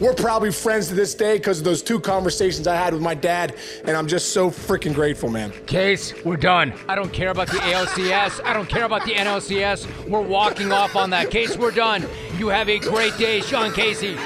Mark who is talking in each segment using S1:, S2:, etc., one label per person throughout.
S1: we're probably friends to this day because of those two conversations I had with my dad, and I'm just so freaking grateful, man.
S2: Case, we're done. I don't care about the ALCS. I don't care about the NLCS. We're walking off on that. Case, we're done. You have a great day, Sean Casey.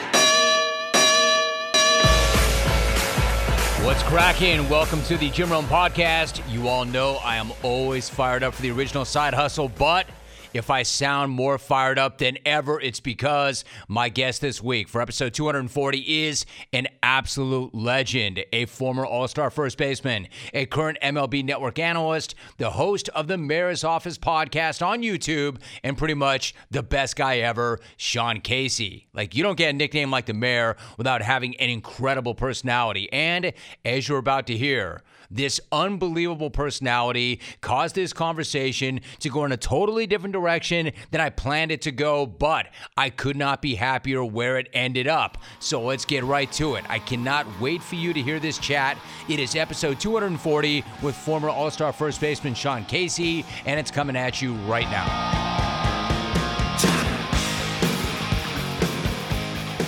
S2: What's cracking? Welcome to the Jim Rome podcast. You all know I am always fired up for the original side hustle, but if I sound more fired up than ever, it's because my guest this week for episode 240 is an absolute legend, a former All Star first baseman, a current MLB network analyst, the host of the Mayor's Office podcast on YouTube, and pretty much the best guy ever, Sean Casey. Like, you don't get a nickname like the mayor without having an incredible personality. And as you're about to hear, this unbelievable personality caused this conversation to go in a totally different direction than I planned it to go, but I could not be happier where it ended up. So let's get right to it. I cannot wait for you to hear this chat. It is episode 240 with former All Star first baseman Sean Casey, and it's coming at you right now.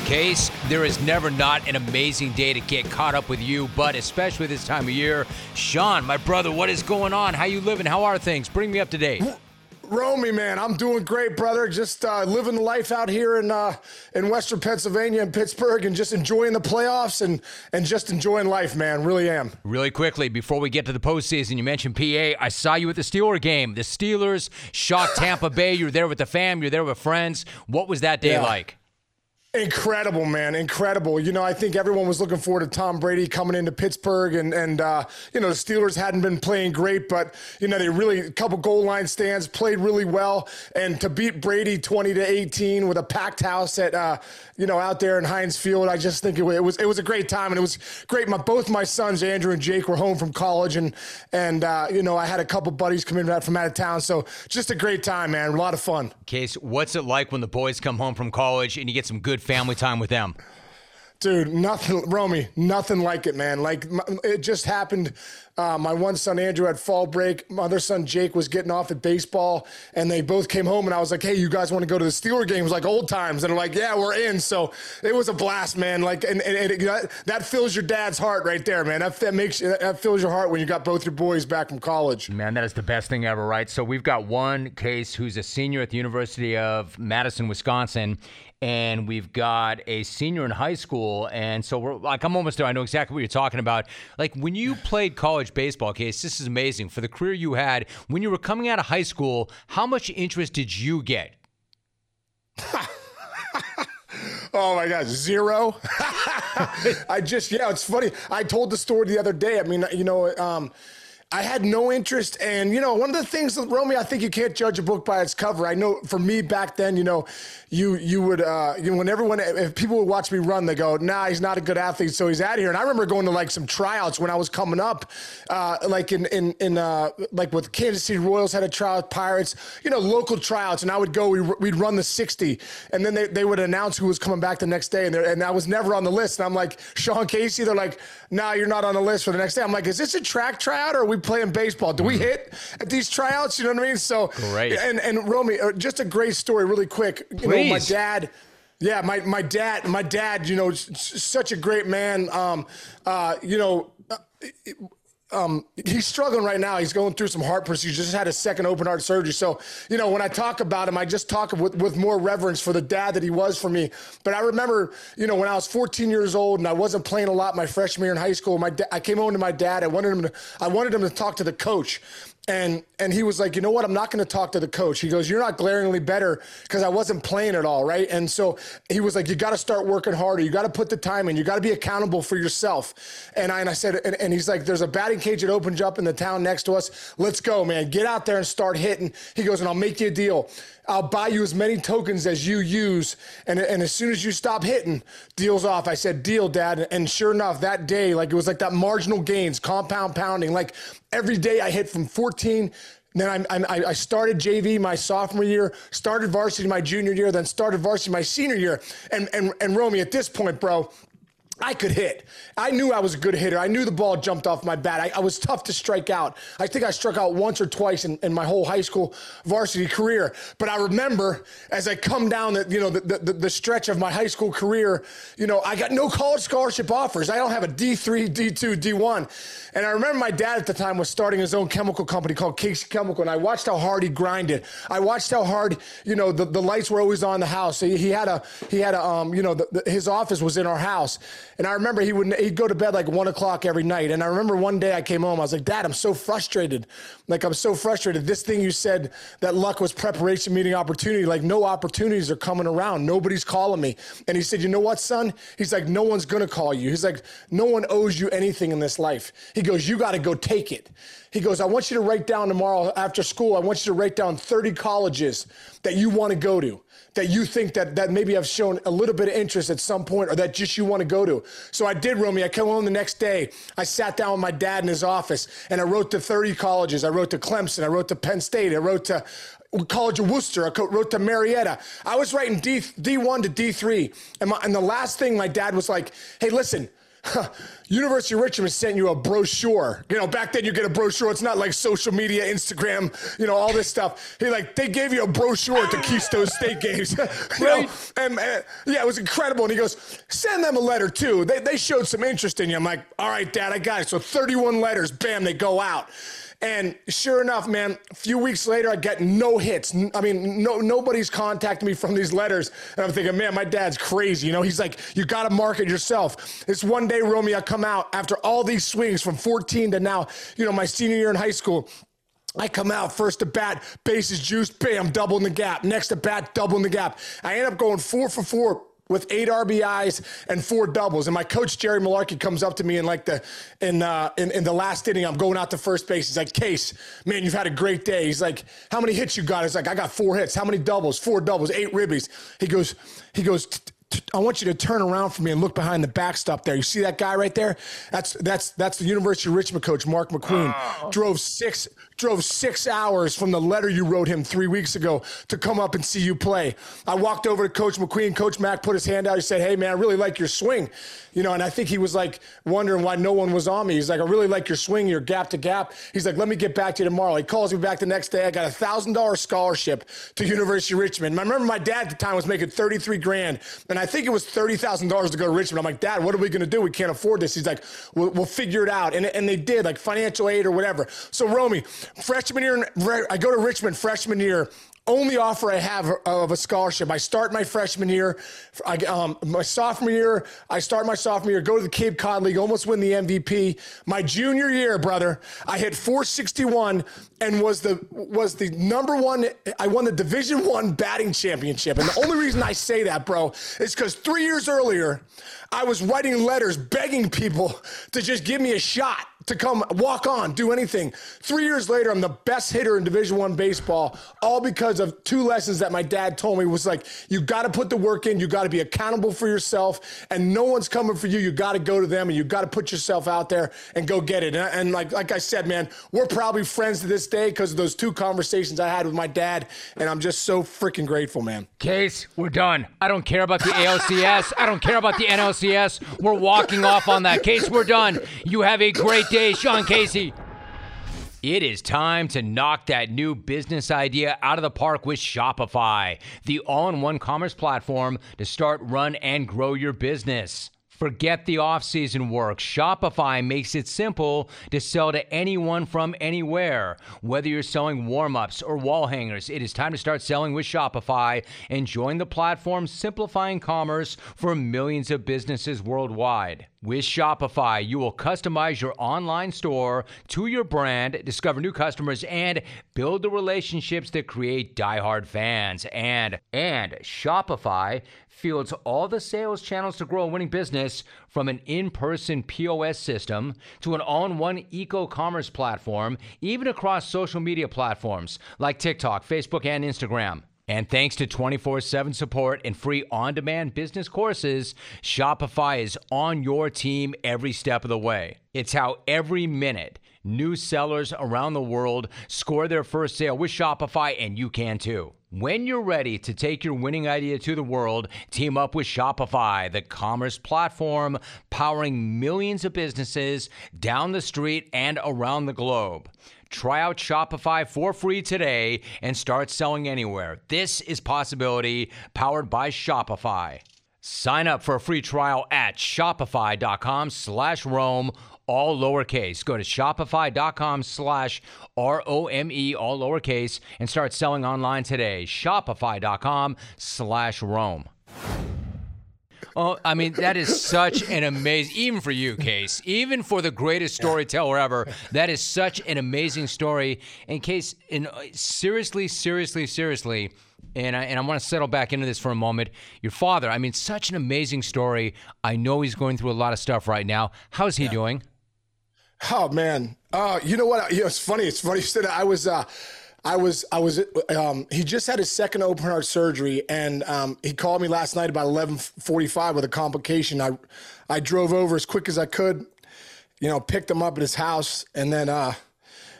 S2: Case, there is never not an amazing day to get caught up with you, but especially this time of year. Sean, my brother, what is going on? How you living? How are things? Bring me up to date.
S1: Romy, man, I'm doing great, brother. Just uh, living life out here in uh, in Western Pennsylvania and Pittsburgh, and just enjoying the playoffs and and just enjoying life, man. Really am.
S2: Really quickly, before we get to the postseason, you mentioned PA. I saw you at the Steeler game. The Steelers shocked Tampa Bay. You're there with the fam. You're there with friends. What was that day yeah. like?
S1: Incredible, man. Incredible. You know, I think everyone was looking forward to Tom Brady coming into Pittsburgh and, and, uh, you know, the Steelers hadn't been playing great, but, you know, they really, a couple goal line stands, played really well. And to beat Brady 20 to 18 with a packed house at, uh, you know, out there in Heinz Field, I just think it, it, was, it was a great time. And it was great. My, both my sons, Andrew and Jake, were home from college. And, and, uh, you know, I had a couple buddies come in from out of town. So just a great time, man. A lot of fun.
S2: Case, what's it like when the boys come home from college and you get some good family time with them?
S1: Dude, nothing, Romy, nothing like it, man. Like it just happened. Uh, my one son Andrew had fall break. My other son Jake was getting off at baseball, and they both came home. And I was like, "Hey, you guys want to go to the Steeler games like old times?" And they're like, "Yeah, we're in." So it was a blast, man. Like, and, and, and it, that fills your dad's heart right there, man. That, that makes that fills your heart when you got both your boys back from college.
S2: Man, that is the best thing ever, right? So we've got one case who's a senior at the University of Madison, Wisconsin and we've got a senior in high school. And so we're like, I'm almost there. I know exactly what you're talking about. Like when you played college baseball, case, this is amazing. For the career you had, when you were coming out of high school, how much interest did you get?
S1: Oh my God, zero. I just, yeah, it's funny. I told the story the other day. I mean, you know, um, I had no interest. And, you know, one of the things, Romy, I think you can't judge a book by its cover. I know for me back then, you know, you you would, uh, you know, when everyone, if people would watch me run, they go, nah, he's not a good athlete, so he's out here. And I remember going to like some tryouts when I was coming up, uh, like in, in, in uh, like with Kansas City Royals had a tryout, Pirates, you know, local tryouts. And I would go, we'd run the 60. And then they, they would announce who was coming back the next day. And, and I was never on the list. And I'm like, Sean Casey, they're like, nah, you're not on the list for the next day. I'm like, is this a track tryout or are we playing baseball? Do we mm-hmm. hit at these tryouts? You know what I mean? So
S2: great.
S1: And and Romy, uh, just a great story, really quick. You Please. know, my dad. Yeah, my, my dad, my dad, you know, such a great man. Um, uh, you know, uh, um, he's struggling right now. He's going through some heart procedures. Just had a second open heart surgery. So, you know, when I talk about him, I just talk with, with more reverence for the dad that he was for me. But I remember, you know, when I was 14 years old and I wasn't playing a lot my freshman year in high school, my da- I came home to my dad. I wanted him to, I wanted him to talk to the coach and and he was like, you know what? I'm not going to talk to the coach. He goes, you're not glaringly better because I wasn't playing at all, right? And so he was like, you got to start working harder. You got to put the time in. You got to be accountable for yourself. And I and I said, and, and he's like, there's a batting cage that opens up in the town next to us. Let's go, man. Get out there and start hitting. He goes, and I'll make you a deal. I'll buy you as many tokens as you use. And, and as soon as you stop hitting, deal's off. I said, deal, dad. And sure enough, that day, like it was like that marginal gains, compound pounding. Like every day I hit from 14 then I, I, I, started JV my sophomore year, started varsity my junior year, then started varsity my senior year. And and and Romy, at this point, bro, I could hit. I knew I was a good hitter. I knew the ball jumped off my bat. I, I was tough to strike out. I think I struck out once or twice in, in, my whole high school varsity career. But I remember as I come down the you know the, the, the stretch of my high school career, you know I got no college scholarship offers. I don't have a D three, D two, D one. And I remember my dad at the time was starting his own chemical company called Casey Chemical, and I watched how hard he grinded. I watched how hard you know the, the lights were always on the house. He, he had a he had a um you know the, his office was in our house and I remember he would he'd go to bed like one o'clock every night. And I remember one day I came home, I was like, Dad, I'm so frustrated. Like I'm so frustrated. This thing you said that luck was preparation meeting opportunity. Like no opportunities are coming around. Nobody's calling me. And he said, You know what, son? He's like, No one's gonna call you. He's like, No one owes you anything in this life. He goes, You gotta go take it. He goes, I want you to write down tomorrow after school, I want you to write down 30 colleges that you want to go to that you think that that maybe have shown a little bit of interest at some point or that just you want to go to. So I did, Romy. I came home the next day. I sat down with my dad in his office and I wrote to 30 colleges. I wrote to Clemson. I wrote to Penn State. I wrote to College of Wooster. I wrote to Marietta. I was writing D, D1 to D3. And, my, and the last thing my dad was like, hey, listen, University of Richmond sent you a brochure. You know, back then you get a brochure. It's not like social media, Instagram, you know, all this stuff. He like they gave you a brochure to Keystone State games. you right. know, and, and, yeah, it was incredible. And he goes, send them a letter too. They they showed some interest in you. I'm like, all right, Dad, I got it. So 31 letters, bam, they go out. And sure enough, man, a few weeks later, I get no hits. I mean, no nobody's contacting me from these letters. And I'm thinking, man, my dad's crazy. You know, he's like, you got to market yourself. This one day, Romy, I come out after all these swings from 14 to now, you know, my senior year in high school. I come out first to bat, bases juiced, bam, doubling the gap. Next to bat, doubling the gap. I end up going four for four with eight RBIs and four doubles. And my coach Jerry Malarkey comes up to me in like the in uh in, in the last inning. I'm going out to first base. He's like, Case, man, you've had a great day. He's like, How many hits you got? He's like, I got four hits. How many doubles? Four doubles, eight ribbies. He goes, he goes, I want you to turn around for me and look behind the backstop there. You see that guy right there? That's that's that's the University of Richmond coach, Mark McQueen. Oh. Drove six drove six hours from the letter you wrote him three weeks ago to come up and see you play. I walked over to Coach McQueen. Coach Mack put his hand out. He said, Hey, man, I really like your swing. You know, and I think he was like wondering why no one was on me. He's like, I really like your swing, your gap to gap. He's like, let me get back to you tomorrow. He calls me back the next day. I got a thousand dollar scholarship to University of Richmond. I remember my dad at the time was making 33 grand. And I think it was $30,000 to go to Richmond. I'm like, dad, what are we going to do? We can't afford this. He's like, we'll, we'll figure it out. And, and they did like financial aid or whatever. So Romy, freshman year, I go to Richmond freshman year only offer I have of a scholarship. I start my freshman year. I, um, my sophomore year, I start my sophomore year, go to the Cape Cod League, almost win the MVP. My junior year, brother, I hit 461 and was the was the number one. I won the Division One batting championship. And the only reason I say that, bro, is because three years earlier, I was writing letters begging people to just give me a shot to come walk on, do anything. Three years later, I'm the best hitter in Division One baseball, all because of two lessons that my dad told me was like, you got to put the work in, you got to be accountable for yourself, and no one's coming for you. You got to go to them, and you got to put yourself out there and go get it. And, and, like like I said, man, we're probably friends to this day because of those two conversations I had with my dad, and I'm just so freaking grateful, man.
S2: Case, we're done. I don't care about the ALCS. I don't care about the NLCS. We're walking off on that. Case, we're done. You have a great day day, Sean Casey. It is time to knock that new business idea out of the park with Shopify, the all in one commerce platform to start, run, and grow your business. Forget the off-season work. Shopify makes it simple to sell to anyone from anywhere. Whether you're selling warm-ups or wall hangers, it is time to start selling with Shopify and join the platform simplifying commerce for millions of businesses worldwide. With Shopify, you will customize your online store to your brand, discover new customers, and build the relationships that create diehard fans. And and Shopify fields all the sales channels to grow a winning business from an in person POS system to an all in one e-commerce platform, even across social media platforms like TikTok, Facebook, and Instagram. And thanks to 24 7 support and free on demand business courses, Shopify is on your team every step of the way. It's how every minute new sellers around the world score their first sale with Shopify, and you can too. When you're ready to take your winning idea to the world, team up with Shopify, the commerce platform powering millions of businesses down the street and around the globe. Try out Shopify for free today and start selling anywhere. This is Possibility, powered by Shopify. Sign up for a free trial at shopify.com slash Rome, all lowercase. Go to shopify.com slash R-O-M-E, all lowercase, and start selling online today. Shopify.com slash Rome. Oh, I mean, that is such an amazing, even for you, Case, even for the greatest storyteller ever, that is such an amazing story. In case, in uh, seriously, seriously, seriously, and I, and I want to settle back into this for a moment. Your father, I mean, such an amazing story. I know he's going through a lot of stuff right now. How's he yeah. doing?
S1: Oh man, uh, you know what? You know, it's funny. It's funny you said that. I was. Uh, I was, I was, um, he just had his second open heart surgery and, um, he called me last night about 1145 with a complication. I, I drove over as quick as I could, you know, picked him up at his house. And then, uh,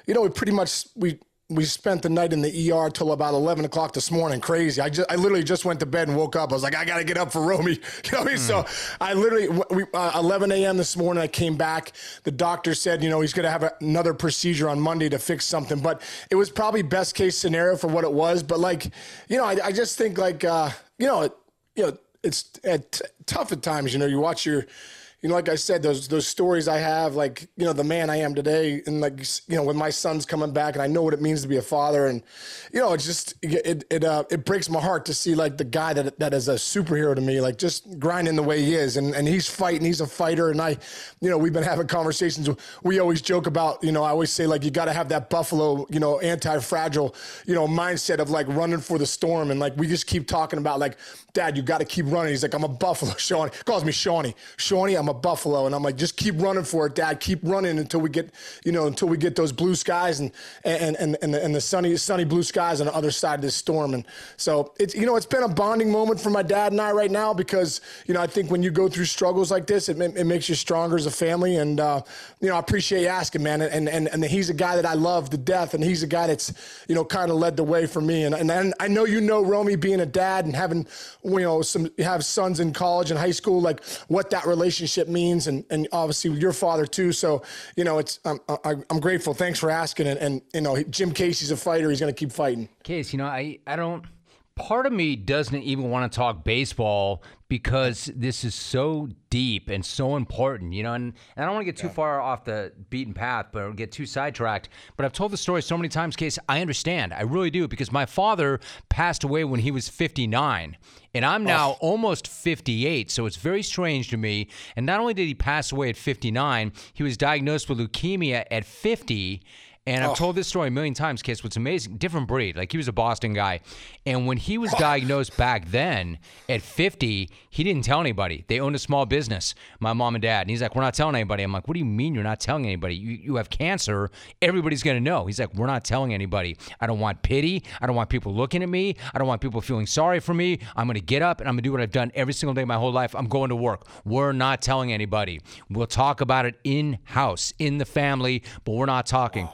S1: you know, we pretty much, we, we spent the night in the ER till about 11 o'clock this morning. Crazy. I just, I literally just went to bed and woke up. I was like, I got to get up for Romy. You know I mean? So I literally, we, uh, 11 a.m. this morning, I came back. The doctor said, you know, he's going to have a, another procedure on Monday to fix something, but it was probably best case scenario for what it was. But like, you know, I, I just think like, uh, you know, it, you know, it's at, tough at times, you know, you watch your, you know, like I said, those those stories I have, like you know, the man I am today, and like you know, when my son's coming back, and I know what it means to be a father, and you know, it just it it uh, it breaks my heart to see like the guy that that is a superhero to me, like just grinding the way he is, and and he's fighting, he's a fighter, and I, you know, we've been having conversations. We always joke about, you know, I always say like you got to have that buffalo, you know, anti-fragile, you know, mindset of like running for the storm, and like we just keep talking about like, Dad, you got to keep running. He's like, I'm a buffalo, Shawnee. Calls me Shawnee. Shawnee, I'm a buffalo. And I'm like, just keep running for it, Dad. Keep running until we get, you know, until we get those blue skies and and and and the, and the sunny sunny blue skies on the other side of this storm. And so it's you know it's been a bonding moment for my dad and I right now because you know I think when you go through struggles like this, it, it makes you stronger as a family. And uh, you know I appreciate you asking, man. And and and he's a guy that I love to death, and he's a guy that's you know kind of led the way for me. And, and I know you know Romy being a dad and having you know some have sons in college and high school, like what that relationship means and and obviously your father too. So you know, it's I'm I'm grateful. Thanks for asking. And, and you know, Jim Casey's a fighter. He's going to keep fighting.
S2: Case, you know, I I don't. Part of me doesn't even want to talk baseball because this is so deep and so important, you know. And, and I don't want to get too yeah. far off the beaten path, but get too sidetracked. But I've told the story so many times, Case. I understand. I really do because my father passed away when he was 59, and I'm now oh. almost 58. So it's very strange to me. And not only did he pass away at 59, he was diagnosed with leukemia at 50 and I've oh. told this story a million times, kids. What's amazing, different breed. Like he was a Boston guy. And when he was oh. diagnosed back then at 50, he didn't tell anybody. They owned a small business, my mom and dad. And he's like, We're not telling anybody. I'm like, What do you mean you're not telling anybody? You, you have cancer. Everybody's going to know. He's like, We're not telling anybody. I don't want pity. I don't want people looking at me. I don't want people feeling sorry for me. I'm going to get up and I'm going to do what I've done every single day of my whole life. I'm going to work. We're not telling anybody. We'll talk about it in house, in the family, but we're not talking.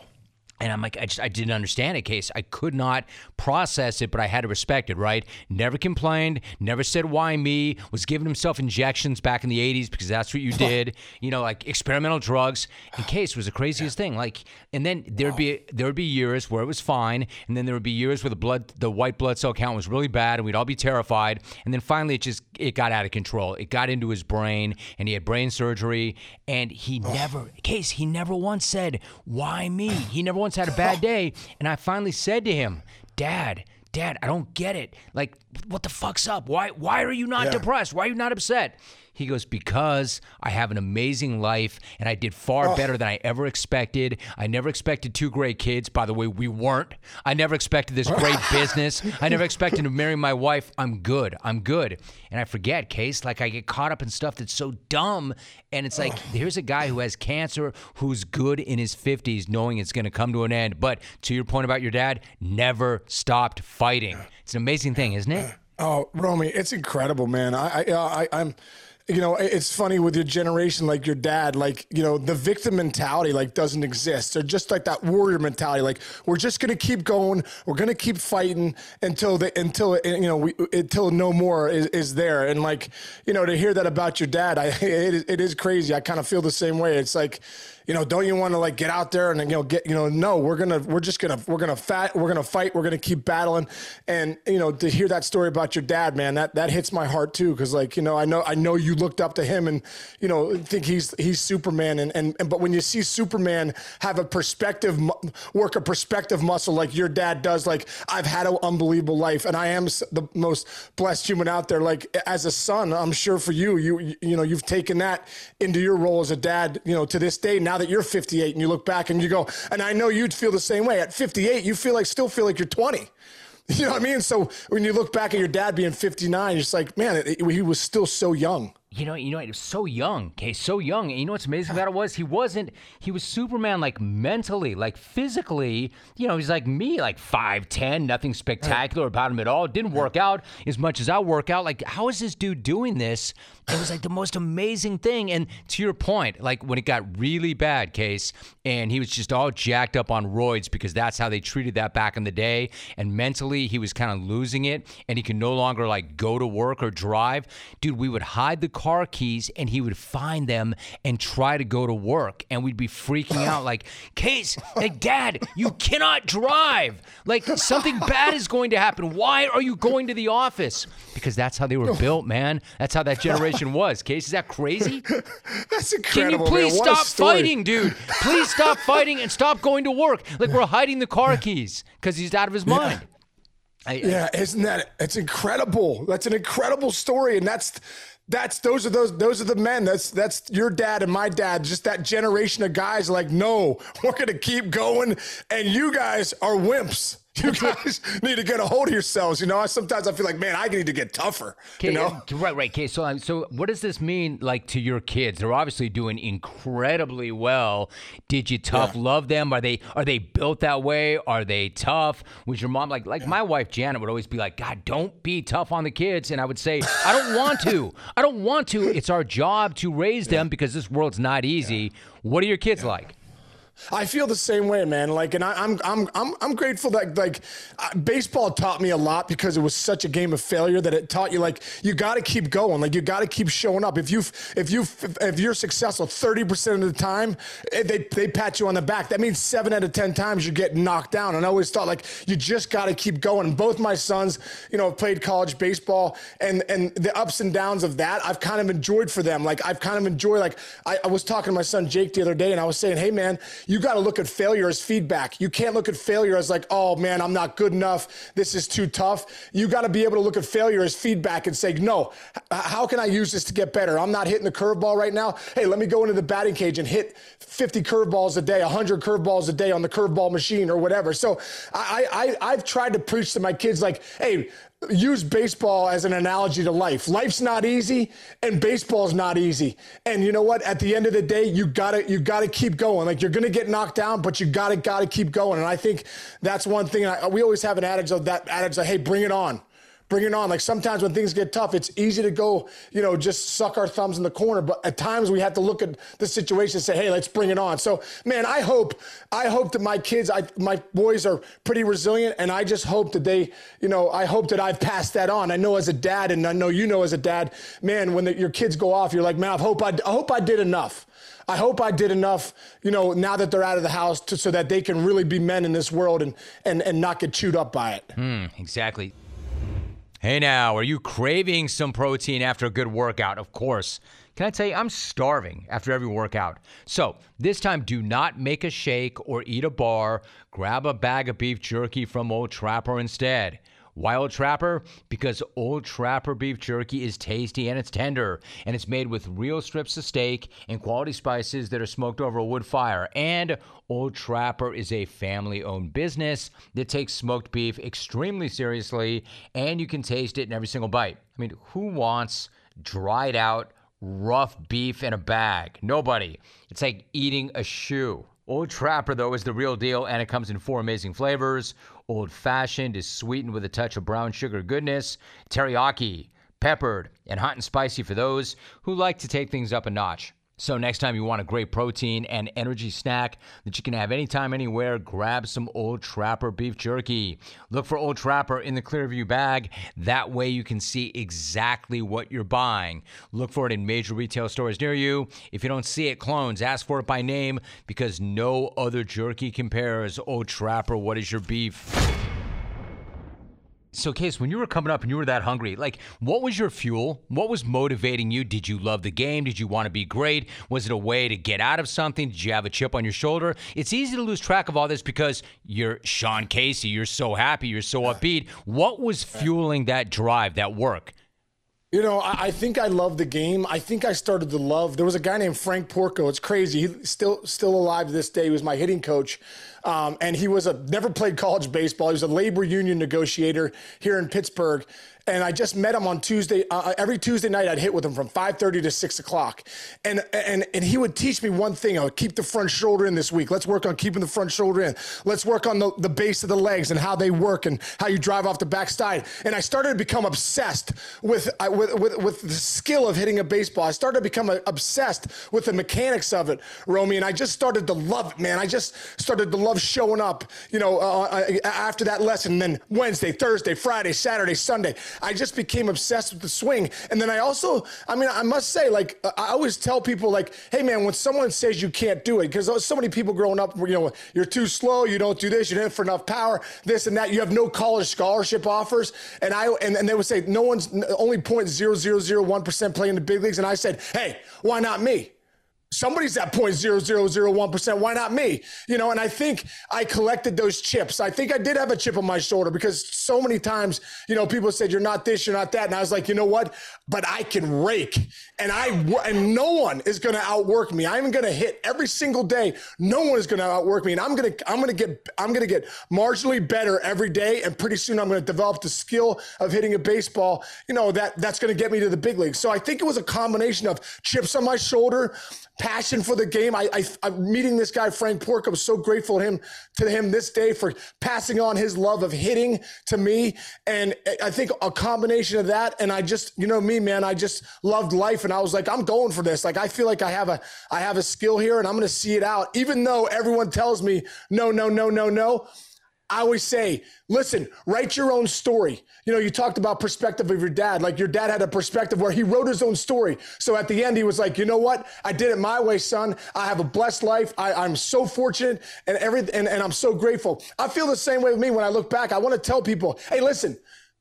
S2: And I'm like, I just I didn't understand it, case. I could not process it, but I had to respect it, right? Never complained, never said why me, was giving himself injections back in the 80s because that's what you did, you know, like experimental drugs. And case was the craziest thing. Like, and then there'd be there would be years where it was fine, and then there would be years where the blood the white blood cell count was really bad and we'd all be terrified. And then finally it just it got out of control. It got into his brain and he had brain surgery and he oh. never case, he never once said, Why me? He never once once had a bad day, and I finally said to him, Dad, Dad, I don't get it. Like, what the fuck's up? Why why are you not yeah. depressed? Why are you not upset? He goes, Because I have an amazing life and I did far oh. better than I ever expected. I never expected two great kids. By the way, we weren't. I never expected this great business. I never expected to marry my wife. I'm good. I'm good. And I forget, Case, like I get caught up in stuff that's so dumb. And it's like, here's a guy who has cancer who's good in his 50s, knowing it's going to come to an end. But to your point about your dad, never stopped fighting. It's an amazing thing, isn't it?
S1: Oh, Romy, it's incredible, man. I, I, I I'm you know, it's funny with your generation, like your dad, like, you know, the victim mentality like doesn't exist. They're just like that warrior mentality. Like we're just going to keep going. We're going to keep fighting until the, until, you know, we, until no more is, is there. And like, you know, to hear that about your dad, I, it, it is crazy. I kind of feel the same way. It's like, you know, don't you want to like get out there and you know get you know no, we're gonna we're just gonna we're gonna fat we're gonna fight we're gonna keep battling, and you know to hear that story about your dad, man, that that hits my heart too because like you know I know I know you looked up to him and you know think he's he's Superman and and, and but when you see Superman have a perspective work a perspective muscle like your dad does, like I've had an unbelievable life and I am the most blessed human out there. Like as a son, I'm sure for you, you you know you've taken that into your role as a dad, you know to this day now now that you're 58 and you look back and you go, and I know you'd feel the same way. At 58, you feel like still feel like you're 20. You know what I mean? So when you look back at your dad being 59, you're like, man, it, it, he was still so young
S2: you know, you know, he was so young. Okay, so young. And you know what's amazing about it was he wasn't. He was Superman, like mentally, like physically. You know, he's like me, like five ten, nothing spectacular about him at all. Didn't work out as much as I work out. Like, how is this dude doing this? It was like the most amazing thing. And to your point, like when it got really bad, case, and he was just all jacked up on roids because that's how they treated that back in the day. And mentally, he was kind of losing it, and he could no longer like go to work or drive. Dude, we would hide the car keys and he would find them and try to go to work. And we'd be freaking out like, Case, like, Dad, you cannot drive. Like, something bad is going to happen. Why are you going to the office? Because that's how they were built, man. That's how that generation was. Case, is that crazy?
S1: That's incredible.
S2: Can you please stop fighting, dude? Please stop fighting and stop going to work. Like, we're hiding the car keys because he's out of his mind.
S1: I, yeah, isn't that? It's incredible. That's an incredible story, and that's that's those are those those are the men. That's that's your dad and my dad. Just that generation of guys. Like, no, we're gonna keep going, and you guys are wimps. You guys need to get a hold of yourselves. You know, I, sometimes I feel like, man, I need to get tougher.
S2: Okay,
S1: you know,
S2: right, right. Okay, so um, so what does this mean, like, to your kids? They're obviously doing incredibly well. Did you tough yeah. love them? Are they are they built that way? Are they tough? Was your mom like like yeah. my wife Janet would always be like, God, don't be tough on the kids, and I would say, I don't want to. I don't want to. It's our job to raise them because this world's not easy. What are your kids like?
S1: I feel the same way, man. Like, and I, am I'm, I'm, I'm grateful that like uh, baseball taught me a lot because it was such a game of failure that it taught you like you got to keep going, like you got to keep showing up. If you, if you, if you're successful 30 percent of the time, eh, they they pat you on the back. That means seven out of ten times you're getting knocked down. And I always thought like you just got to keep going. Both my sons, you know, played college baseball, and and the ups and downs of that, I've kind of enjoyed for them. Like I've kind of enjoyed. Like I, I was talking to my son Jake the other day, and I was saying, hey man you got to look at failure as feedback. You can't look at failure as like, oh man, I'm not good enough. This is too tough. You got to be able to look at failure as feedback and say, no, how can I use this to get better? I'm not hitting the curveball right now. Hey, let me go into the batting cage and hit 50 curveballs a day, 100 curveballs a day on the curveball machine or whatever. So I, I, I've tried to preach to my kids like, hey, use baseball as an analogy to life. Life's not easy and baseball's not easy. And you know what? At the end of the day, you gotta you gotta keep going. Like you're gonna get knocked down, but you gotta gotta keep going. And I think that's one thing. I, we always have an adage of that adage like, hey, bring it on bring it on. Like sometimes when things get tough, it's easy to go, you know, just suck our thumbs in the corner. But at times we have to look at the situation and say, hey, let's bring it on. So, man, I hope, I hope that my kids, I, my boys are pretty resilient, and I just hope that they, you know, I hope that I've passed that on. I know as a dad, and I know you know as a dad, man, when the, your kids go off, you're like, man, I hope I, I hope I did enough. I hope I did enough, you know, now that they're out of the house to, so that they can really be men in this world and, and, and not get chewed up by it.
S2: Mm, exactly. Hey now, are you craving some protein after a good workout? Of course. Can I tell you, I'm starving after every workout. So this time, do not make a shake or eat a bar. Grab a bag of beef jerky from Old Trapper instead. Wild Trapper? Because Old Trapper beef jerky is tasty and it's tender, and it's made with real strips of steak and quality spices that are smoked over a wood fire. And Old Trapper is a family owned business that takes smoked beef extremely seriously, and you can taste it in every single bite. I mean, who wants dried out, rough beef in a bag? Nobody. It's like eating a shoe. Old Trapper, though, is the real deal, and it comes in four amazing flavors. Old fashioned is sweetened with a touch of brown sugar goodness. Teriyaki, peppered, and hot and spicy for those who like to take things up a notch. So, next time you want a great protein and energy snack that you can have anytime, anywhere, grab some Old Trapper beef jerky. Look for Old Trapper in the Clearview bag. That way you can see exactly what you're buying. Look for it in major retail stores near you. If you don't see it, clones, ask for it by name because no other jerky compares. Old Trapper, what is your beef? So, Case, when you were coming up and you were that hungry, like, what was your fuel? What was motivating you? Did you love the game? Did you want to be great? Was it a way to get out of something? Did you have a chip on your shoulder? It's easy to lose track of all this because you're Sean Casey. You're so happy. You're so upbeat. What was fueling that drive, that work?
S1: You know, I, I, think I love the game. I think I started to love. There was a guy named Frank Porco. It's crazy. He's still still alive to this day. He was my hitting coach, um, and he was a never played college baseball. He was a labor union negotiator here in Pittsburgh and I just met him on Tuesday. Uh, uh every Tuesday night, I'd hit with him from 5:30 to 6 o'clock, and and and he would teach me one thing: I would keep the front shoulder in this week. Let's work on keeping the front shoulder in. Let's work on the, the base of the legs and how they work and how you drive off the backside. And I started to become obsessed with uh, with, with with the skill of hitting a baseball. I started to become uh, obsessed with the mechanics of it, Romy, and I just started to love it, man. I just started to love showing up, you know, uh, uh after that lesson. Then Wednesday, Thursday, Friday, Saturday, Sunday. I just became obsessed with the swing. And then I also, I mean, I must say, like, I always tell people, like, hey, man, when someone says you can't do it, because so many people growing up, you know, you're too slow, you don't do this, you didn't for enough power, this and that, you have no college scholarship offers. And I, and, and they would say, no one's only 0.0001% playing the big leagues. And I said, hey, why not me? Somebody's at 0.0001%. Why not me? You know, and I think I collected those chips. I think I did have a chip on my shoulder because so many times, you know, people said, you're not this, you're not that. And I was like, you know what? But I can rake and I, and no one is going to outwork me. I'm going to hit every single day. No one is going to outwork me. And I'm going to, I'm going to get, I'm going to get marginally better every day. And pretty soon I'm going to develop the skill of hitting a baseball, you know, that that's going to get me to the big leagues. So I think it was a combination of chips on my shoulder, passion for the game. I, I, am meeting this guy, Frank Pork. I'm so grateful to him, to him this day for passing on his love of hitting to me. And I think a combination of that. And I just, you know me, man, I just loved life. And I was like, I'm going for this. Like, I feel like I have a, I have a skill here and I'm going to see it out. Even though everyone tells me, no, no, no, no, no. I always say, listen, write your own story. You know, you talked about perspective of your dad. Like your dad had a perspective where he wrote his own story. So at the end, he was like, you know what? I did it my way, son. I have a blessed life. I, am so fortunate and every and, and I'm so grateful. I feel the same way with me when I look back. I want to tell people, hey, listen,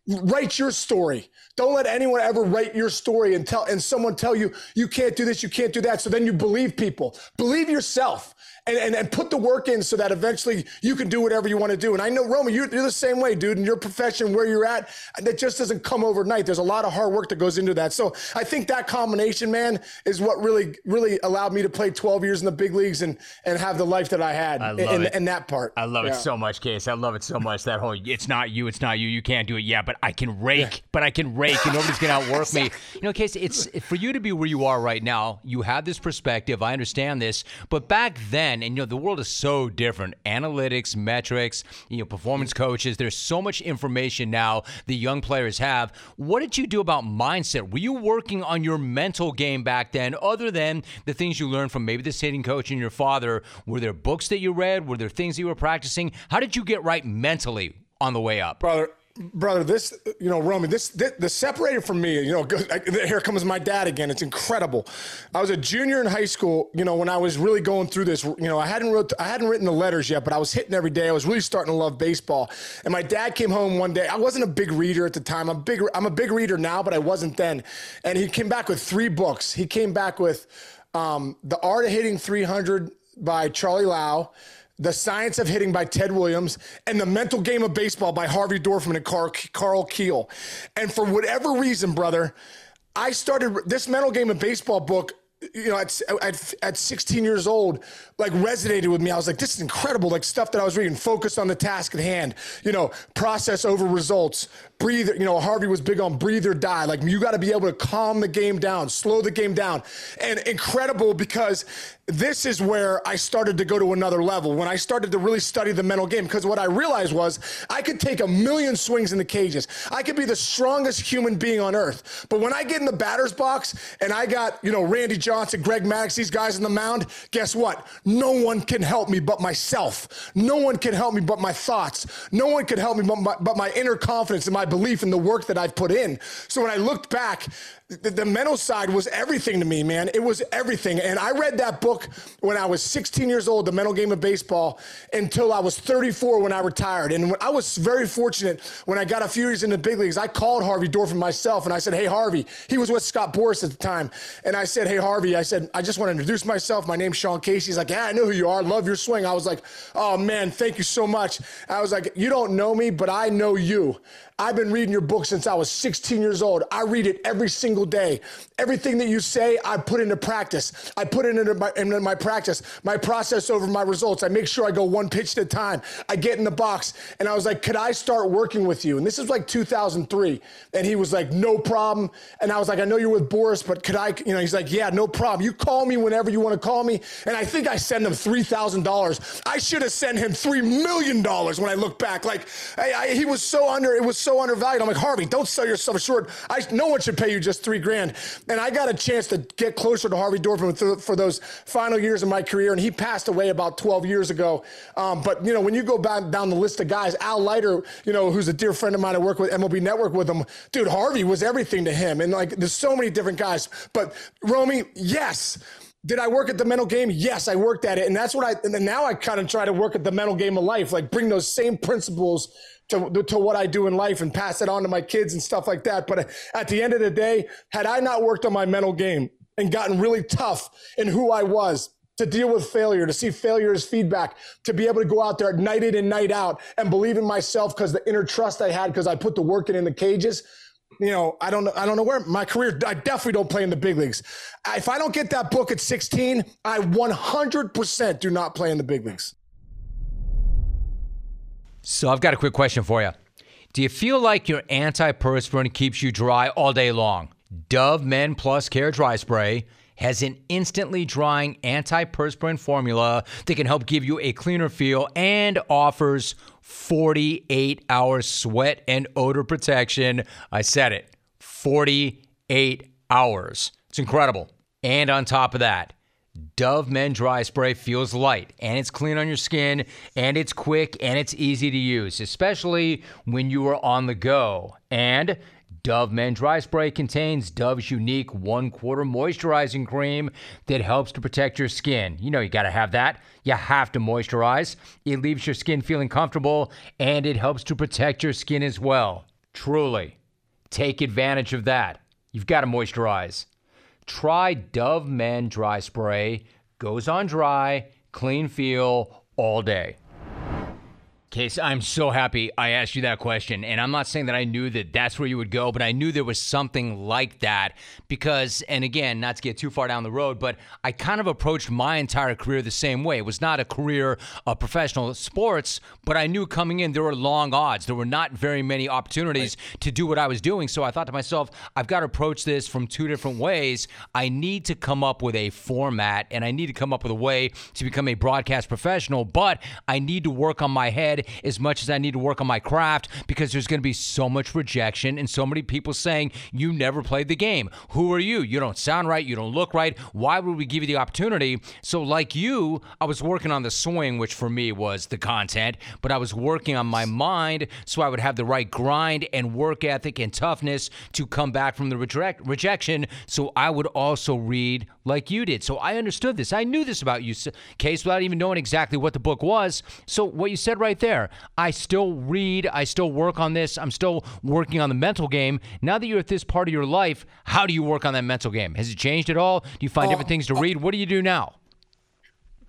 S1: write your story. Don't let anyone ever write your story and tell and someone tell you you can't do this, you can't do that. So then you believe people. Believe yourself and, and, and put the work in so that eventually you can do whatever you want to do. And I know, Roman, you're, you're the same way, dude. In your profession, where you're at, that just doesn't come overnight. There's a lot of hard work that goes into that. So I think that combination, man, is what really, really allowed me to play 12 years in the big leagues and, and have the life that I had I in, in, that part.
S2: I love yeah. it so much, Case. I love it so much. That whole, it's not you, it's not you, you can't do it. Yeah, but I can rake, yeah. but I can rake and nobody's going to outwork me. You know, Case, it's for you to be where you are right now, you have this perspective. I understand this. But back then, and you know, the world is so different. Analytics, metrics, you know, performance coaches. There's so much information now the young players have. What did you do about mindset? Were you working on your mental game back then, other than the things you learned from maybe the hitting coach and your father? Were there books that you read? Were there things you were practicing? How did you get right mentally on the way up?
S1: Brother, brother, this, you know, Roman, this, this, the separated from me, you know, here comes my dad again. It's incredible. I was a junior in high school, you know, when I was really going through this, you know, I hadn't wrote, I hadn't written the letters yet, but I was hitting every day. I was really starting to love baseball. And my dad came home one day. I wasn't a big reader at the time. I'm big, I'm a big reader now, but I wasn't then. And he came back with three books. He came back with um, The Art of Hitting 300 by Charlie Lau. The Science of Hitting by Ted Williams, and The Mental Game of Baseball by Harvey Dorfman and Karl, Kuehl. And for whatever reason, brother, I started this Mental Game of Baseball book you know, at, at, at 16 years old, like resonated with me. I was like, this is incredible. Like stuff that I was reading, focus on the task at hand, you know, process over results, breathe. You know, Harvey was big on breathe or die. Like you got to be able to calm the game down, slow the game down. And incredible because this is where I started to go to another level when I started to really study the mental game. Because what I realized was I could take a million swings in the cages. I could be the strongest human being on earth. But when I get in the batter's box and I got, you know, Randy Johnson, Greg Maddux, these guys in the mound, guess what? No one can help me but myself. No one can help me but my thoughts. No one can help me but my, but my inner confidence and my belief in the work that I've put in. So when I looked back, the, the, mental side was everything to me, man. It was everything. And I read that book when I was 16 years old, The Mental Game of Baseball, until I was 34 when I retired. And I was very fortunate when I got a few years in the big leagues. I called Harvey Dorfman myself and I said, Hey, Harvey, he was with Scott Boras at the time. And I said, Hey, Harvey, I said, I just want to introduce myself. My name's Sean Casey. He's like, Yeah, I know who you are. Love your swing. I was like, Oh, man, thank you so much. I was like, You don't know me, but I know you. I've been reading your book since I was 16 years old. I read it every single day. Everything that you say, I put into practice. I put it into my, into my practice, my process over my results. I make sure I go one pitch at a time. I get in the box. And I was like, could I start working with you? And this is like 2003. And he was like, no problem. And I was like, I know you're with Boras, but could I, you know, he's like, yeah, no problem. You call me whenever you want to call me. And I think I sent him $3,000. I should have sent him $3 million when I look back. Like, I, I, he was so under, it was so so undervalued. I'm like, Harvey, don't sell yourself short. I, no one should pay you just three grand. And I got a chance to get closer to Harvey Dorfman for those final years of my career. And he passed away about 12 years ago. Um, but, you know, when you go back down the list of guys, Al Leiter, you know, who's a dear friend of mine, I work with MLB Network with him. Dude, Harvey was everything to him. And like, there's so many different guys. But Romy, yes. Did I work at the mental game? Yes, I worked at it. And that's what I, and now I kind of try to work at the mental game of life, like bring those same principles to, to what I do in life and pass it on to my kids and stuff like that. But at the end of the day, had I not worked on my mental game and gotten really tough in who I was, to deal with failure, to see failure as feedback, to be able to go out there night in and night out and believe in myself because the inner trust I had because I put the work in in the cages. You know, I don't know. I don't know where my career. I definitely don't play in the big leagues. If I don't get that book at 16, I 100% do not play in the big leagues.
S2: So I've got a quick question for you. Do you feel like your antiperspirant keeps you dry all day long? Dove Men Plus Care Dry Spray has an instantly drying antiperspirant formula that can help give you a cleaner feel and offers 48 hour sweat and odor protection. I said it 48 hours. It's incredible. And on top of that, Dove Men Dry Spray feels light and it's clean on your skin and it's quick and it's easy to use, especially when you are on the go. And Dove Men Dry Spray contains Dove's unique one quarter moisturizing cream that helps to protect your skin. You know, you got to have that. You have to moisturize. It leaves your skin feeling comfortable and it helps to protect your skin as well. Truly, take advantage of that. You've got to moisturize. Try Dove Men Dry Spray. Goes on dry, clean feel all day. Case, I'm so happy I asked you that question. And I'm not saying that I knew that that's where you would go, but I knew there was something like that because, and again, not to get too far down the road, but I kind of approached my entire career the same way. It was not a career of professional sports, but I knew coming in there were long odds. There were not very many opportunities right. to do what I was doing. So I thought to myself, I've got to approach this from two different ways. I need to come up with a format and I need to come up with a way to become a broadcast professional, but I need to work on my head as much as I need to work on my craft because there's going to be so much rejection and so many people saying, You never played the game. Who are you? You don't sound right. You don't look right. Why would we give you the opportunity? So, like you, I was working on the swing, which for me was the content, but I was working on my mind so I would have the right grind and work ethic and toughness to come back from the reject- rejection so I would also read like you did. So I understood this. I knew this about you, Case, without even knowing exactly what the book was. So what you said right there, I still read, I still work on this, I'm still working on the mental game. Now that you're at this part of your life, how do you work on that mental game? Has it changed at all? Do you find uh, different things to uh, read? What do you do now?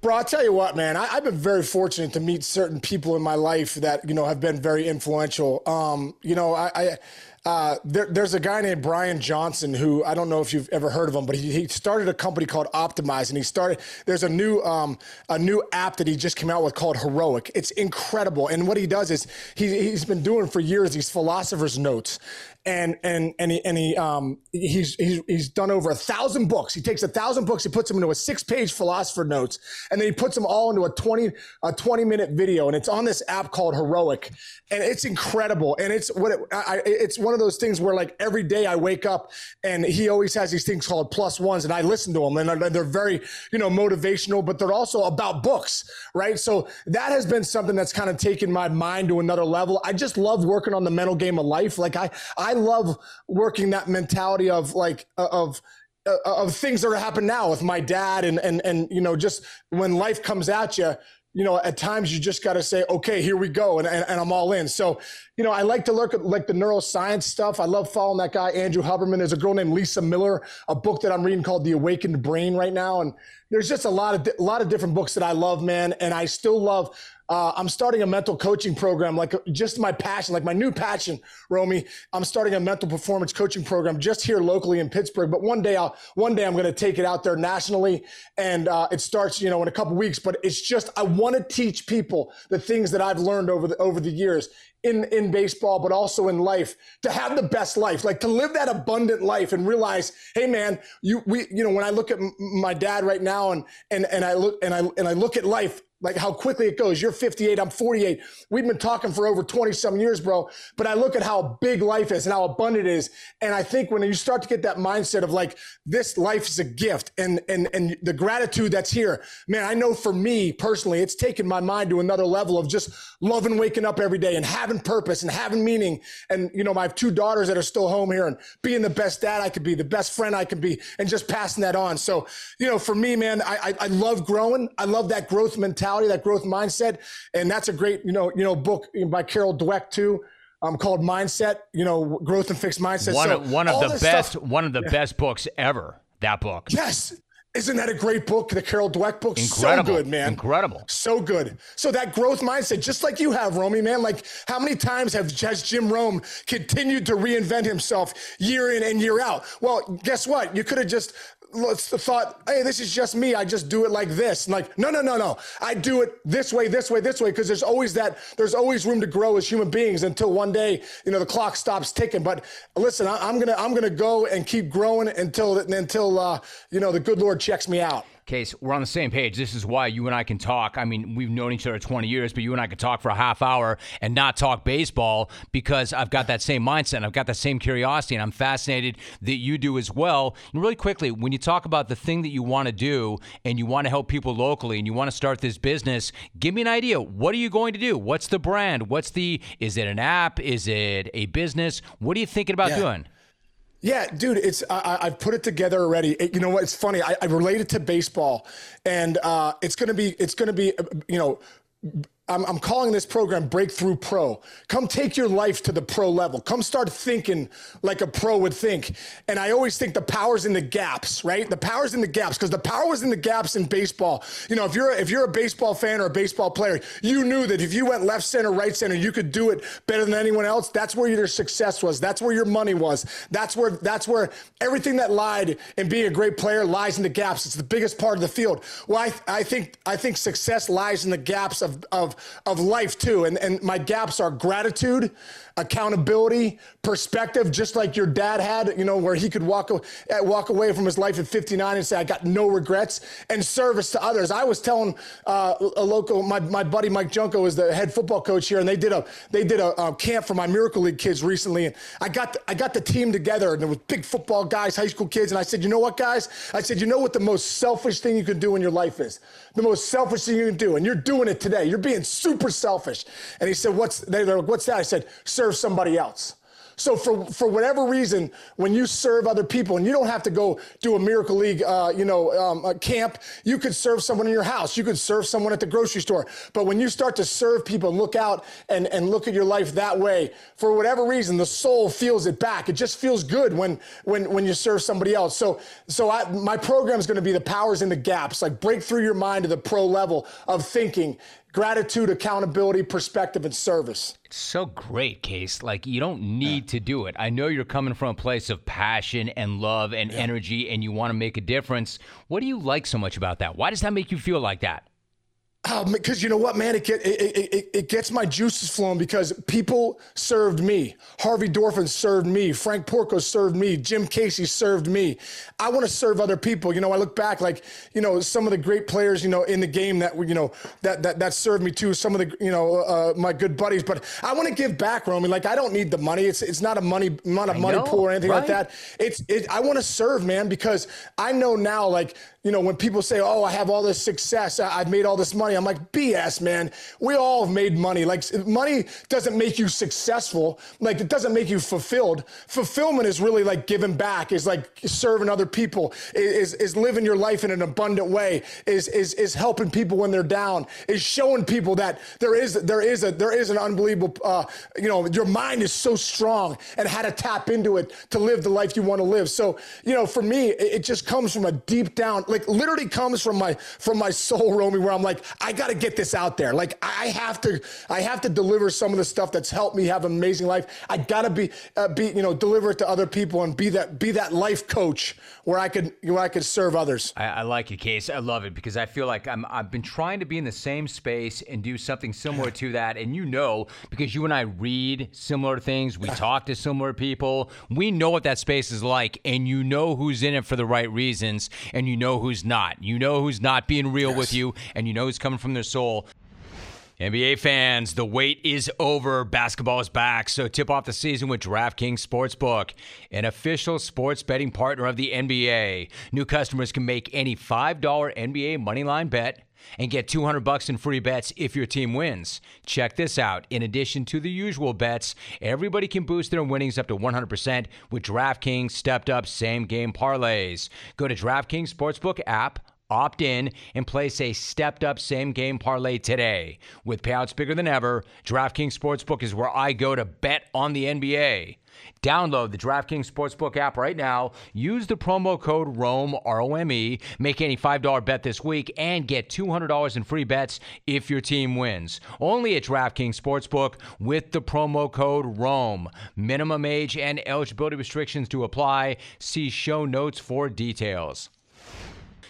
S1: Bro, I'll tell you what, man. I, have been very fortunate to meet certain people in my life that you know have been very influential. Um, you know, I, I uh, there, there's a guy named Brian Johnson who I don't know if you've ever heard of him, but he, he started a company called Optimize, and he started. There's a new um, a new app that he just came out with called Heroic. It's incredible, and what he does is he, he's been doing for years these philosophers notes, and and and he and he um he's he's he's done over a thousand books. He takes a thousand books, he puts them into a six page philosopher notes, and then he puts them all into a twenty a twenty minute video, and it's on this app called Heroic, and it's incredible. And it's what it, I, it's one of those things where like every day I wake up, and he always has these things called plus ones, and I listen to them, and they're very you know motivational, but they're also about books, right? So that has been something that's kind of taken my mind to another level. I just love working on the mental game of life. Like I I love working that mentality of like uh, of uh, of things that are happening now with my dad and and and you know just when life comes at you you know, at times you just got to say, okay, here we go. And, and, and, I'm all in. So, you know, I like to look at like the neuroscience stuff. I love following that guy, Andrew Huberman. There's a girl named Lisa Miller, a book that I'm reading called The Awakened Brain right now. And there's just a lot of, a lot of different books that I love, man. And I still love uh, I'm starting a mental coaching program, like just my passion, like my new passion, Romy. I'm starting a mental performance coaching program just here locally in Pittsburgh. But one day, I'll one day I'm going to take it out there nationally, and uh, it starts, you know, in a couple weeks. But it's just I want to teach people the things that I've learned over the over the years in in baseball, but also in life to have the best life, like to live that abundant life and realize, hey man, you we you know when I look at my dad right now and and and I look and I and I look at life like how quickly it goes. You're 58, I'm 48. We've been talking for over 20 some years, bro. But I look at how big life is and how abundant it is. And I think when you start to get that mindset of like, this life is a gift and, and, and the gratitude that's here, man, I know for me personally, it's taken my mind to another level of just loving waking up every day and having purpose and having meaning. And, you know, my two daughters that are still home here and being the best dad I could be, the best friend I could be, and just passing that on. So, you know, for me, man, I, I, I love growing. I love that growth mentality mentality, that growth mindset. And that's a great, you know, you know, book by Carol Dweck too. Um, called Mindset, you know, growth and fixed mindset.
S2: One, so one of the best, stuff, one of the yeah. best books ever. That book.
S1: Yes, isn't that a great book? The Carol Dweck book. Incredible. So good, man.
S2: Incredible.
S1: So good. So that growth mindset, just like you have, Romy, man. Like how many times have has Jim Rome continued to reinvent himself year in and year out? Well, guess what? You could have just thought, hey, this is just me. I just do it like this. And like, no, no, no, no. I do it this way, this way, this way, because there's always that, there's always room to grow as human beings until one day, you know, the clock stops ticking. But listen, I, am gonna, I'm gonna go and keep growing until, until, uh, you know, the good Lord checks me out.
S2: Case, we're on the same page. This is why you and I can talk. I mean, we've known each other 20 years, but you and I can talk for a half hour and not talk baseball because I've got that same mindset. I've got that same curiosity, and I'm fascinated that you do as well. And really quickly, when you talk about the thing that you want to do and you want to help people locally and you want to start this business, give me an idea. What are you going to do? What's the brand? What's the, is it an app? Is it a business? What are you thinking about yeah. doing?
S1: Yeah, dude, it's I, have put it together already. It, you know what? It's funny. I, I relate it to baseball, and uh, it's gonna be it's gonna be uh, you know I'm, I'm, calling this program Breakthrough Pro. Come take your life to the pro level. Come start thinking like a pro would think. And I always think the power's in the gaps, right? The power's in the gaps because the power was in the gaps in baseball. You know, if you're if you're a baseball fan or a baseball player, you knew that if you went left center, right center, you could do it better than anyone else. That's where your success was. That's where your money was. That's where that's where everything that lied in being a great player lies in the gaps. It's the biggest part of the field. Well, I, I think I think success lies in the gaps of of of life too. And, and my gaps are gratitude, accountability, perspective, just like your dad had, you know, where he could walk, walk away from his life at 59 and say, I got no regrets, and service to others. I was telling uh, a local, my, my buddy Mike Junko is the head football coach here, and they did a they did a, a camp for my Miracle League kids recently, and I got the, I got the team together, and there was big football guys, high school kids, and I said, you know what, guys? I said, you know what the most selfish thing you can do in your life is? The most selfish thing you can do, and you're doing it today. You're being super selfish. And he said, what's, they're like, what's that? I said, serve somebody else. So for for whatever reason, when you serve other people, and you don't have to go do a Miracle League, uh, you know, um, camp, you could serve someone in your house. You could serve someone at the grocery store. But when you start to serve people and look out and and look at your life that way, for whatever reason, the soul feels it back. It just feels good when when when you serve somebody else. So so I, my program is going to be the powers in the gaps, like break through your mind to the pro level of thinking gratitude, accountability, perspective, and service.
S2: It's so great, Case. Like, you don't need yeah. to do it. I know you're coming from a place of passion and love and yeah. energy, and you want to make a difference. What do you like so much about that? Why does that make you feel like that?
S1: Because um, you know what, man, it, get, it, it, it, gets my juices flowing because people served me. Harvey Dorfman served me. Frank Porco served me. Jim Casey served me. I want to serve other people. You know, I look back like, you know, some of the great players, you know, in the game that, you know, that, that, that served me too. Some of the, you know, uh, my good buddies, but I want to give back, Romy. Like, I don't need the money. It's, it's not a money, not a I money know, pool or anything right? like that. It's, it, I want to serve, man, because I know now, like, you know, when people say, "Oh, I have all this success, I've made all this money," I'm like, "BS, man. We all have made money. Like, money doesn't make you successful. Like, it doesn't make you fulfilled. Fulfillment is really like giving back. Is like serving other people. Is is living your life in an abundant way. Is is is helping people when they're down. Is showing people that there is there is a there is an unbelievable. Uh, you know, your mind is so strong and how to tap into it to live the life you want to live. So, you know, for me, it, it just comes from a deep down like literally comes from my from my soul, Romy, where I'm like, I got to get this out there. Like I have to I have to deliver some of the stuff that's helped me have an amazing life. I got to be uh, be you know deliver it to other people and be that be that life coach where I could where I could serve others.
S2: I, I like it, Case. I love it because I feel like I'm I've been trying to be in the same space and do something similar to that. And you know, because you and I read similar things, we talk to similar people, we know what that space is like, and you know who's in it for the right reasons, and you know who's not. You know who's not being real yes. with you, and you know who's coming from their soul. NBA fans, the wait is over. Basketball is back. So tip off the season with DraftKings Sportsbook, an official sports betting partner of the NBA. New customers can make any $5 NBA moneyline bet and get 200 bucks in free bets if your team wins. Check this out. In addition to the usual bets, everybody can boost their winnings up to 100% with DraftKings stepped up same game parlays. Go to DraftKings Sportsbook app Opt in and place a stepped up same game parlay today. With payouts bigger than ever, DraftKings Sportsbook is where I go to bet on the NBA. Download the DraftKings Sportsbook app right now. Use the promo code ROME, R O M E. Make any $5 bet this week and get $200 in free bets if your team wins. Only at DraftKings Sportsbook with the promo code ROME. Minimum age and eligibility restrictions to apply. See show notes for details.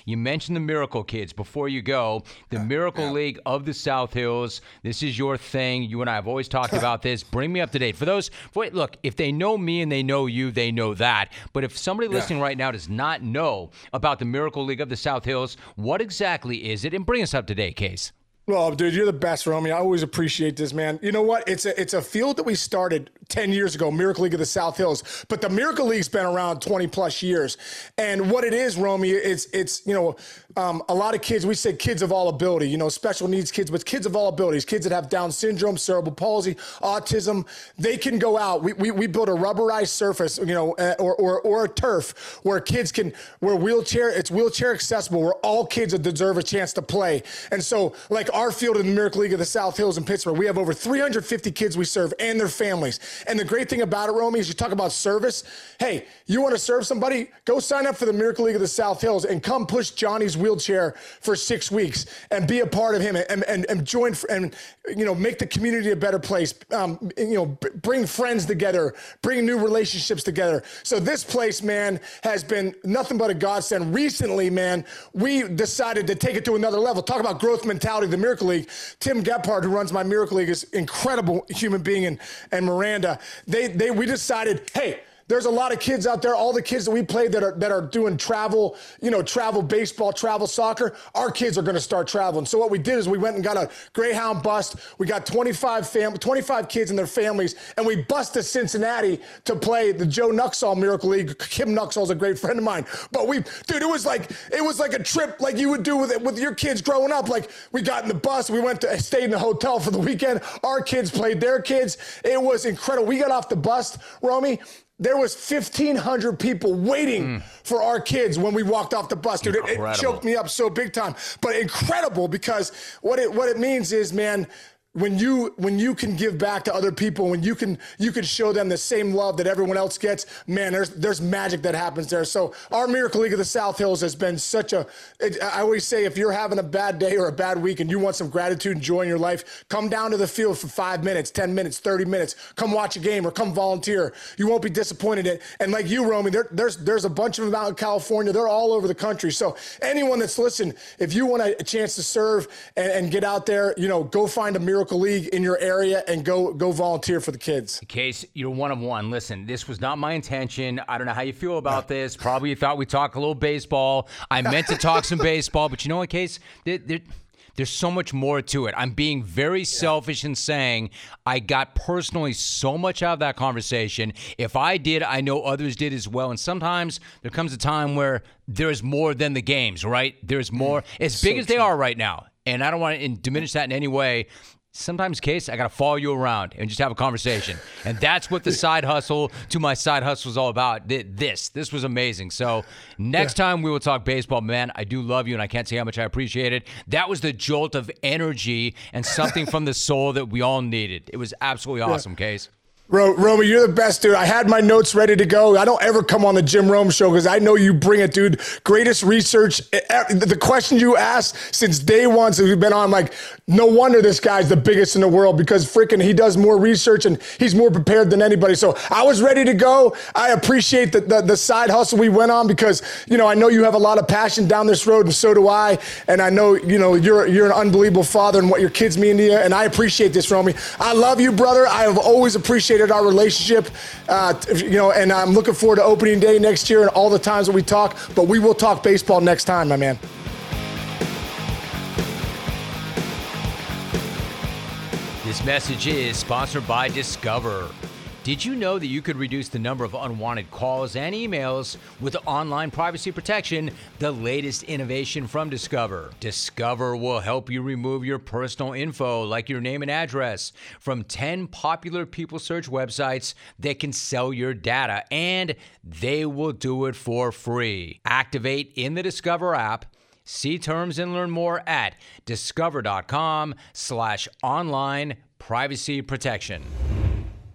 S2: You mentioned the Miracle Kids before you go. The yeah, Miracle yeah. League of the South Hills. This is your thing. You and I have always talked about this. Bring me up to date. For those, wait, look, if they know me and they know you, they know that. But if somebody yeah. listening right now does not know about the Miracle League of the South Hills, what exactly is it? And bring us up to date, Case.
S1: Well, dude, you're the best, Romy. I always appreciate this, man. You know what? It's a it's a field that we started 10 years ago, Miracle League of the South Hills. But the Miracle League's been around 20 plus years. And what it is, Romy, it's it's you know, um, a lot of kids, we say kids of all ability, you know, special needs kids, but kids of all abilities, kids that have Down syndrome, cerebral palsy, autism, they can go out. We, we, we build a rubberized surface, you know, uh, or, or, or a turf where kids can, where wheelchair, it's wheelchair accessible, where all kids deserve a chance to play. And so, like our field in the Miracle League of the South Hills in Pittsburgh, we have over 350 kids we serve and their families. And the great thing about it, Romy, is you talk about service. Hey, you want to serve somebody? Go sign up for the Miracle League of the South Hills and come push Johnny's wheelchair for six weeks and be a part of him and, and, and join and, you know, make the community a better place. Um, you know, bring friends together, bring new relationships together. So this place, man, has been nothing but a godsend. Recently, man, we decided to take it to another level. Talk about growth mentality, the Miracle League. Tim Gephardt, who runs my Miracle League, is incredible human being, and, and Miranda they they we decided, hey, there's a lot of kids out there, all the kids that we play that are that are doing travel, you know, travel baseball, travel soccer. Our kids are going to start traveling. So what we did is we went and got a Greyhound bus. We got 25 fam- 25 kids and their families, and we bused to Cincinnati to play the Joe Nuxhall Miracle League. Kim Nuxhall's a great friend of mine. But we, dude, it was like it was like a trip like you would do with it with your kids growing up. Like we got in the bus, we went to stayed in the hotel for the weekend. Our kids played their kids. It was incredible. We got off the bus, Romy, there was 1,500 people waiting mm. for our kids when we walked off the bus, dude. It, it, choked me up so big time, but incredible because what it what it means is, man, when you when you can give back to other people when you can you can show them the same love that everyone else gets man there's there's magic that happens there. So our miracle league of the south hills has been such a. It, i always say if you're having a bad day or a bad week and you want some gratitude and joy in your life come down to the field for five minutes 10 minutes 30 minutes. Come watch a game or come volunteer. You won't be disappointed. In and like you romy there, there's there's a bunch of them out in california. They're all over the country. So anyone that's listening if you want a, a chance to serve and, and get out there you know go find a miracle Miracle League in your area and go go volunteer for the kids.
S2: Case, you're one of one. Listen, this was not my intention. I don't know how you feel about this. Probably you thought we talk a little baseball. I meant to talk some baseball, but you know what, Case? There, there, there's so much more to it. I'm being very yeah. selfish in saying I got personally so much out of that conversation. If I did, I know others did as well. And sometimes there comes a time where there's more than the games, right? There's more, mm. as big so as they are right now. And I don't want to diminish that in any way sometimes case i gotta follow you around and just have a conversation. And that's what the side hustle to my side hustle is all about. This this was amazing. So next yeah. time we will talk baseball man i do love you and i can't say how much i appreciate it. That was the jolt of energy and something from the soul that we all needed. It was absolutely awesome yeah. case
S1: Ro- you're the best, dude. I had my notes ready to go. I don't ever come on the Jim Rome show because I know you bring it, dude. Greatest research. The question you asked since day one, since we've been on, like, no wonder this guy's the biggest in the world because freaking he does more research and he's more prepared than anybody. So I was ready to go. I appreciate the, the, the side hustle we went on because, you know, I know you have a lot of passion down this road and so do I. And I know, you know, you're, you're an unbelievable father and what your kids mean to you. And I appreciate this, Romy. I love you, brother. I have always appreciated our relationship. Uh, you know, and I'm looking forward to opening day next year and all the times that we talk. But we will talk baseball next time, my man.
S2: This message is sponsored by Discover. Did you know that you could reduce the number of unwanted calls and emails with online privacy protection, the latest innovation from Discover? Discover will help you remove your personal info, like your name and address, from 10 popular people search websites that can sell your data, and they will do it for free. Activate in the Discover app. See terms and learn more at discover.com slash online privacy protection.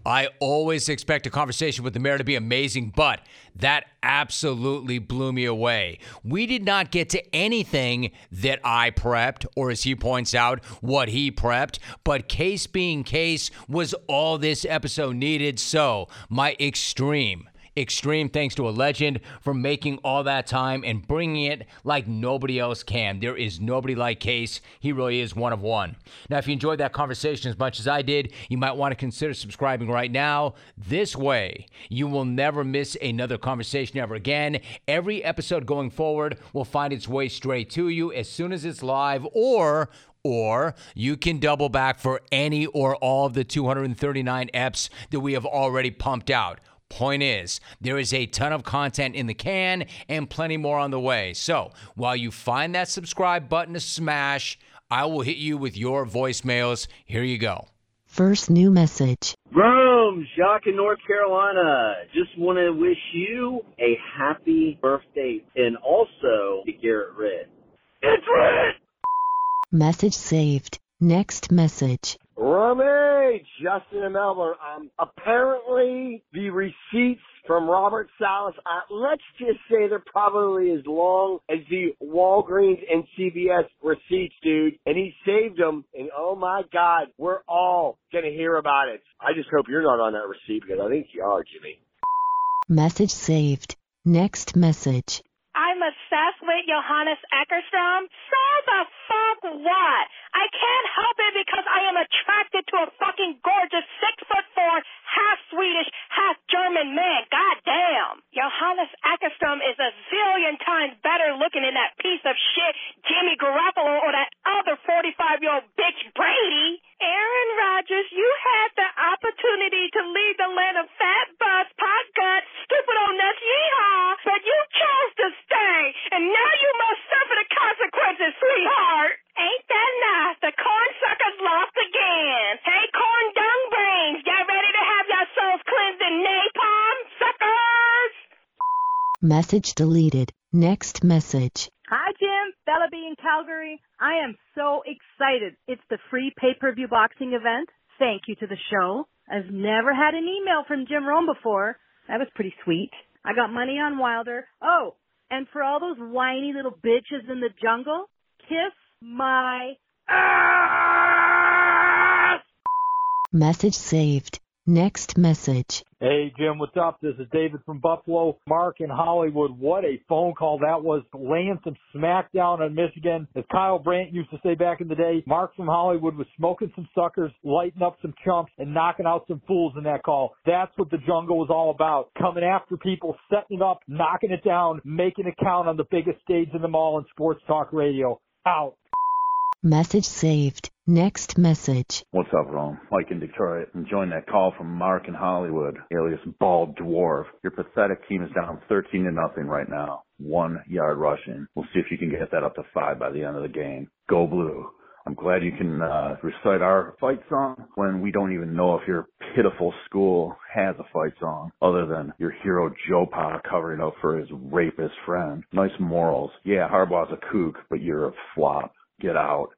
S2: I always expect a conversation with the mayor to be amazing, but that absolutely blew me away. We did not get to anything that I prepped, or as he points out, what he prepped, but case being case was all this episode needed. So, my extreme extreme thanks to a legend for making all that time and bringing it like nobody else can. There is nobody like Case. He really is one of one. Now, if you enjoyed that conversation as much as I did, you might want to consider subscribing right now. This way, you will never miss another conversation ever again. Every episode going forward will find its way straight to you as soon as it's live or or you can double back for any or all of the 239 EPs that we have already pumped out. Point is, there is a ton of content in the can and plenty more on the way. So while you find that subscribe button to smash, I will hit you with your voicemails. Here you go.
S3: First new message.
S4: Rome, Jacques in North Carolina. Just want to wish you a happy birthday and also to Garrett Red. It's Red!
S3: Message saved. Next message.
S5: Rummy, Justin in Melbourne. Um, apparently the receipts from Robert Saleh, uh, let's just say they're probably as long as the Walgreens and CVS receipts, dude. And he saved them. And oh my God, we're all gonna hear about it. I just hope you're not on that receipt because I think you are, Jimmy.
S3: Message saved. Next message.
S6: I'm obsessed with Johannes Eckerstrom. So the fuck what? I can't help it because I am attracted to a fucking gorgeous six foot four, half Swedish, half German man. God damn. Johannes Eckerstrom is a zillion times better looking than that piece of shit Jimmy Garoppolo or that other 45 year old bitch Brady. Aaron Rodgers, you had the opportunity to lead the land of fat butts, pot guts, stupid old nuts, yeehaw, but you chose to stay, and now you must suffer the consequences, sweetheart. Ain't that nice? The corn suckers lost again. Hey, corn dung brains, get ready to have your souls cleansed in napalm, suckers?
S3: Message deleted. Next message.
S6: Hi,
S7: Jim. Bella B in Calgary. I am so excited. It's the free pay-per-view boxing event. Thank you to the show. I've never had an email from Jim Rome before. That was pretty sweet. I got money on Wilder. Oh, and for all those whiny little bitches in the jungle, kiss my ass!
S3: Message saved. Next message.
S8: Hey, Jim, what's up? This is David from Buffalo. Mark in Hollywood. What a phone call that was. Laying some smackdown on Michigan. As Kyle Brandt used to say back in the day, Mark from Hollywood was smoking some suckers, lighting up some chumps, and knocking out some fools in that call. That's what the jungle was all about. Coming after people, setting it up, knocking it down, making it count on the biggest stage in the mall in sports talk radio. Out.
S3: Message saved. Next message.
S9: What's up, Rome? Mike in Detroit. Enjoying that call from Mark in Hollywood, alias Bald Dwarf. Your pathetic team is down 13 to nothing right now. One yard rushing. We'll see if you can get that up to five by the end of the game. Go blue. I'm glad you can uh, recite our fight song when we don't even know if your pitiful school has a fight song other than your hero Joe Pa covering up for his rapist friend. Nice morals. Yeah, Harbaugh's a kook, but you're a flop. Get out.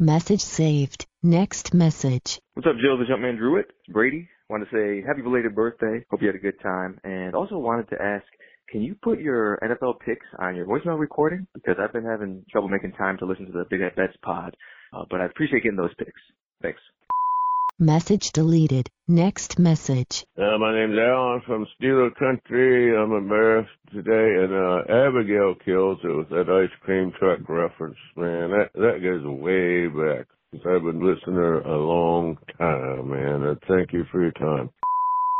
S3: Message saved. Next message.
S10: What's up, Joe the Jumpman Druid? It's Brady. Want to say happy belated birthday. Hope you had a good time. And also wanted to ask, can you put your NFL picks on your voicemail recording? Because I've been having trouble making time to listen to the Big at Bets pod. Uh, but I appreciate getting those picks. Thanks.
S3: Message deleted. Next message.
S11: Uh, my name's Alan from Steeler Country. I'm embarrassed today, and uh, Abigail kills it with that ice cream truck reference. Man, that that goes way back. I've been listening to a long time, man. Uh, thank you for your time.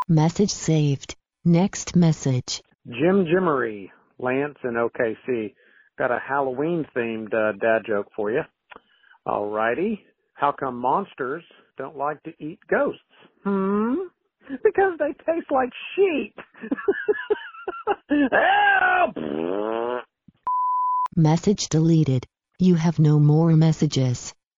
S3: Message saved. Next message.
S12: Jim Jimmery, Lance in OKC. Got a Halloween themed uh, dad joke for you. Alrighty. How come monsters don't like to eat ghosts? Hmm? Because they taste like sheep. Help!
S3: Message deleted. You have no more messages.